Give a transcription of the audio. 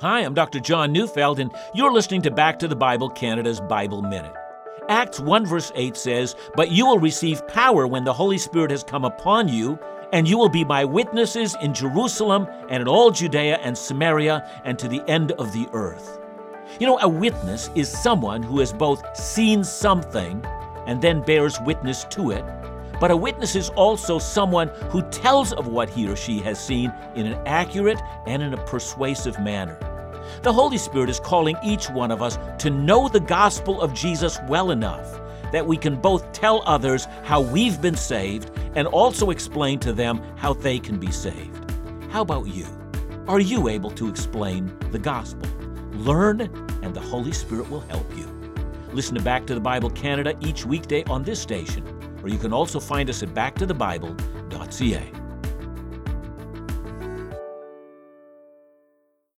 Hi, I'm Dr. John Neufeld, and you're listening to Back to the Bible Canada's Bible Minute. Acts 1 verse 8 says, But you will receive power when the Holy Spirit has come upon you, and you will be my witnesses in Jerusalem and in all Judea and Samaria and to the end of the earth. You know, a witness is someone who has both seen something and then bears witness to it. But a witness is also someone who tells of what he or she has seen in an accurate and in a persuasive manner. The Holy Spirit is calling each one of us to know the gospel of Jesus well enough that we can both tell others how we've been saved and also explain to them how they can be saved. How about you? Are you able to explain the gospel? Learn, and the Holy Spirit will help you. Listen to Back to the Bible Canada each weekday on this station, or you can also find us at backtothebible.ca.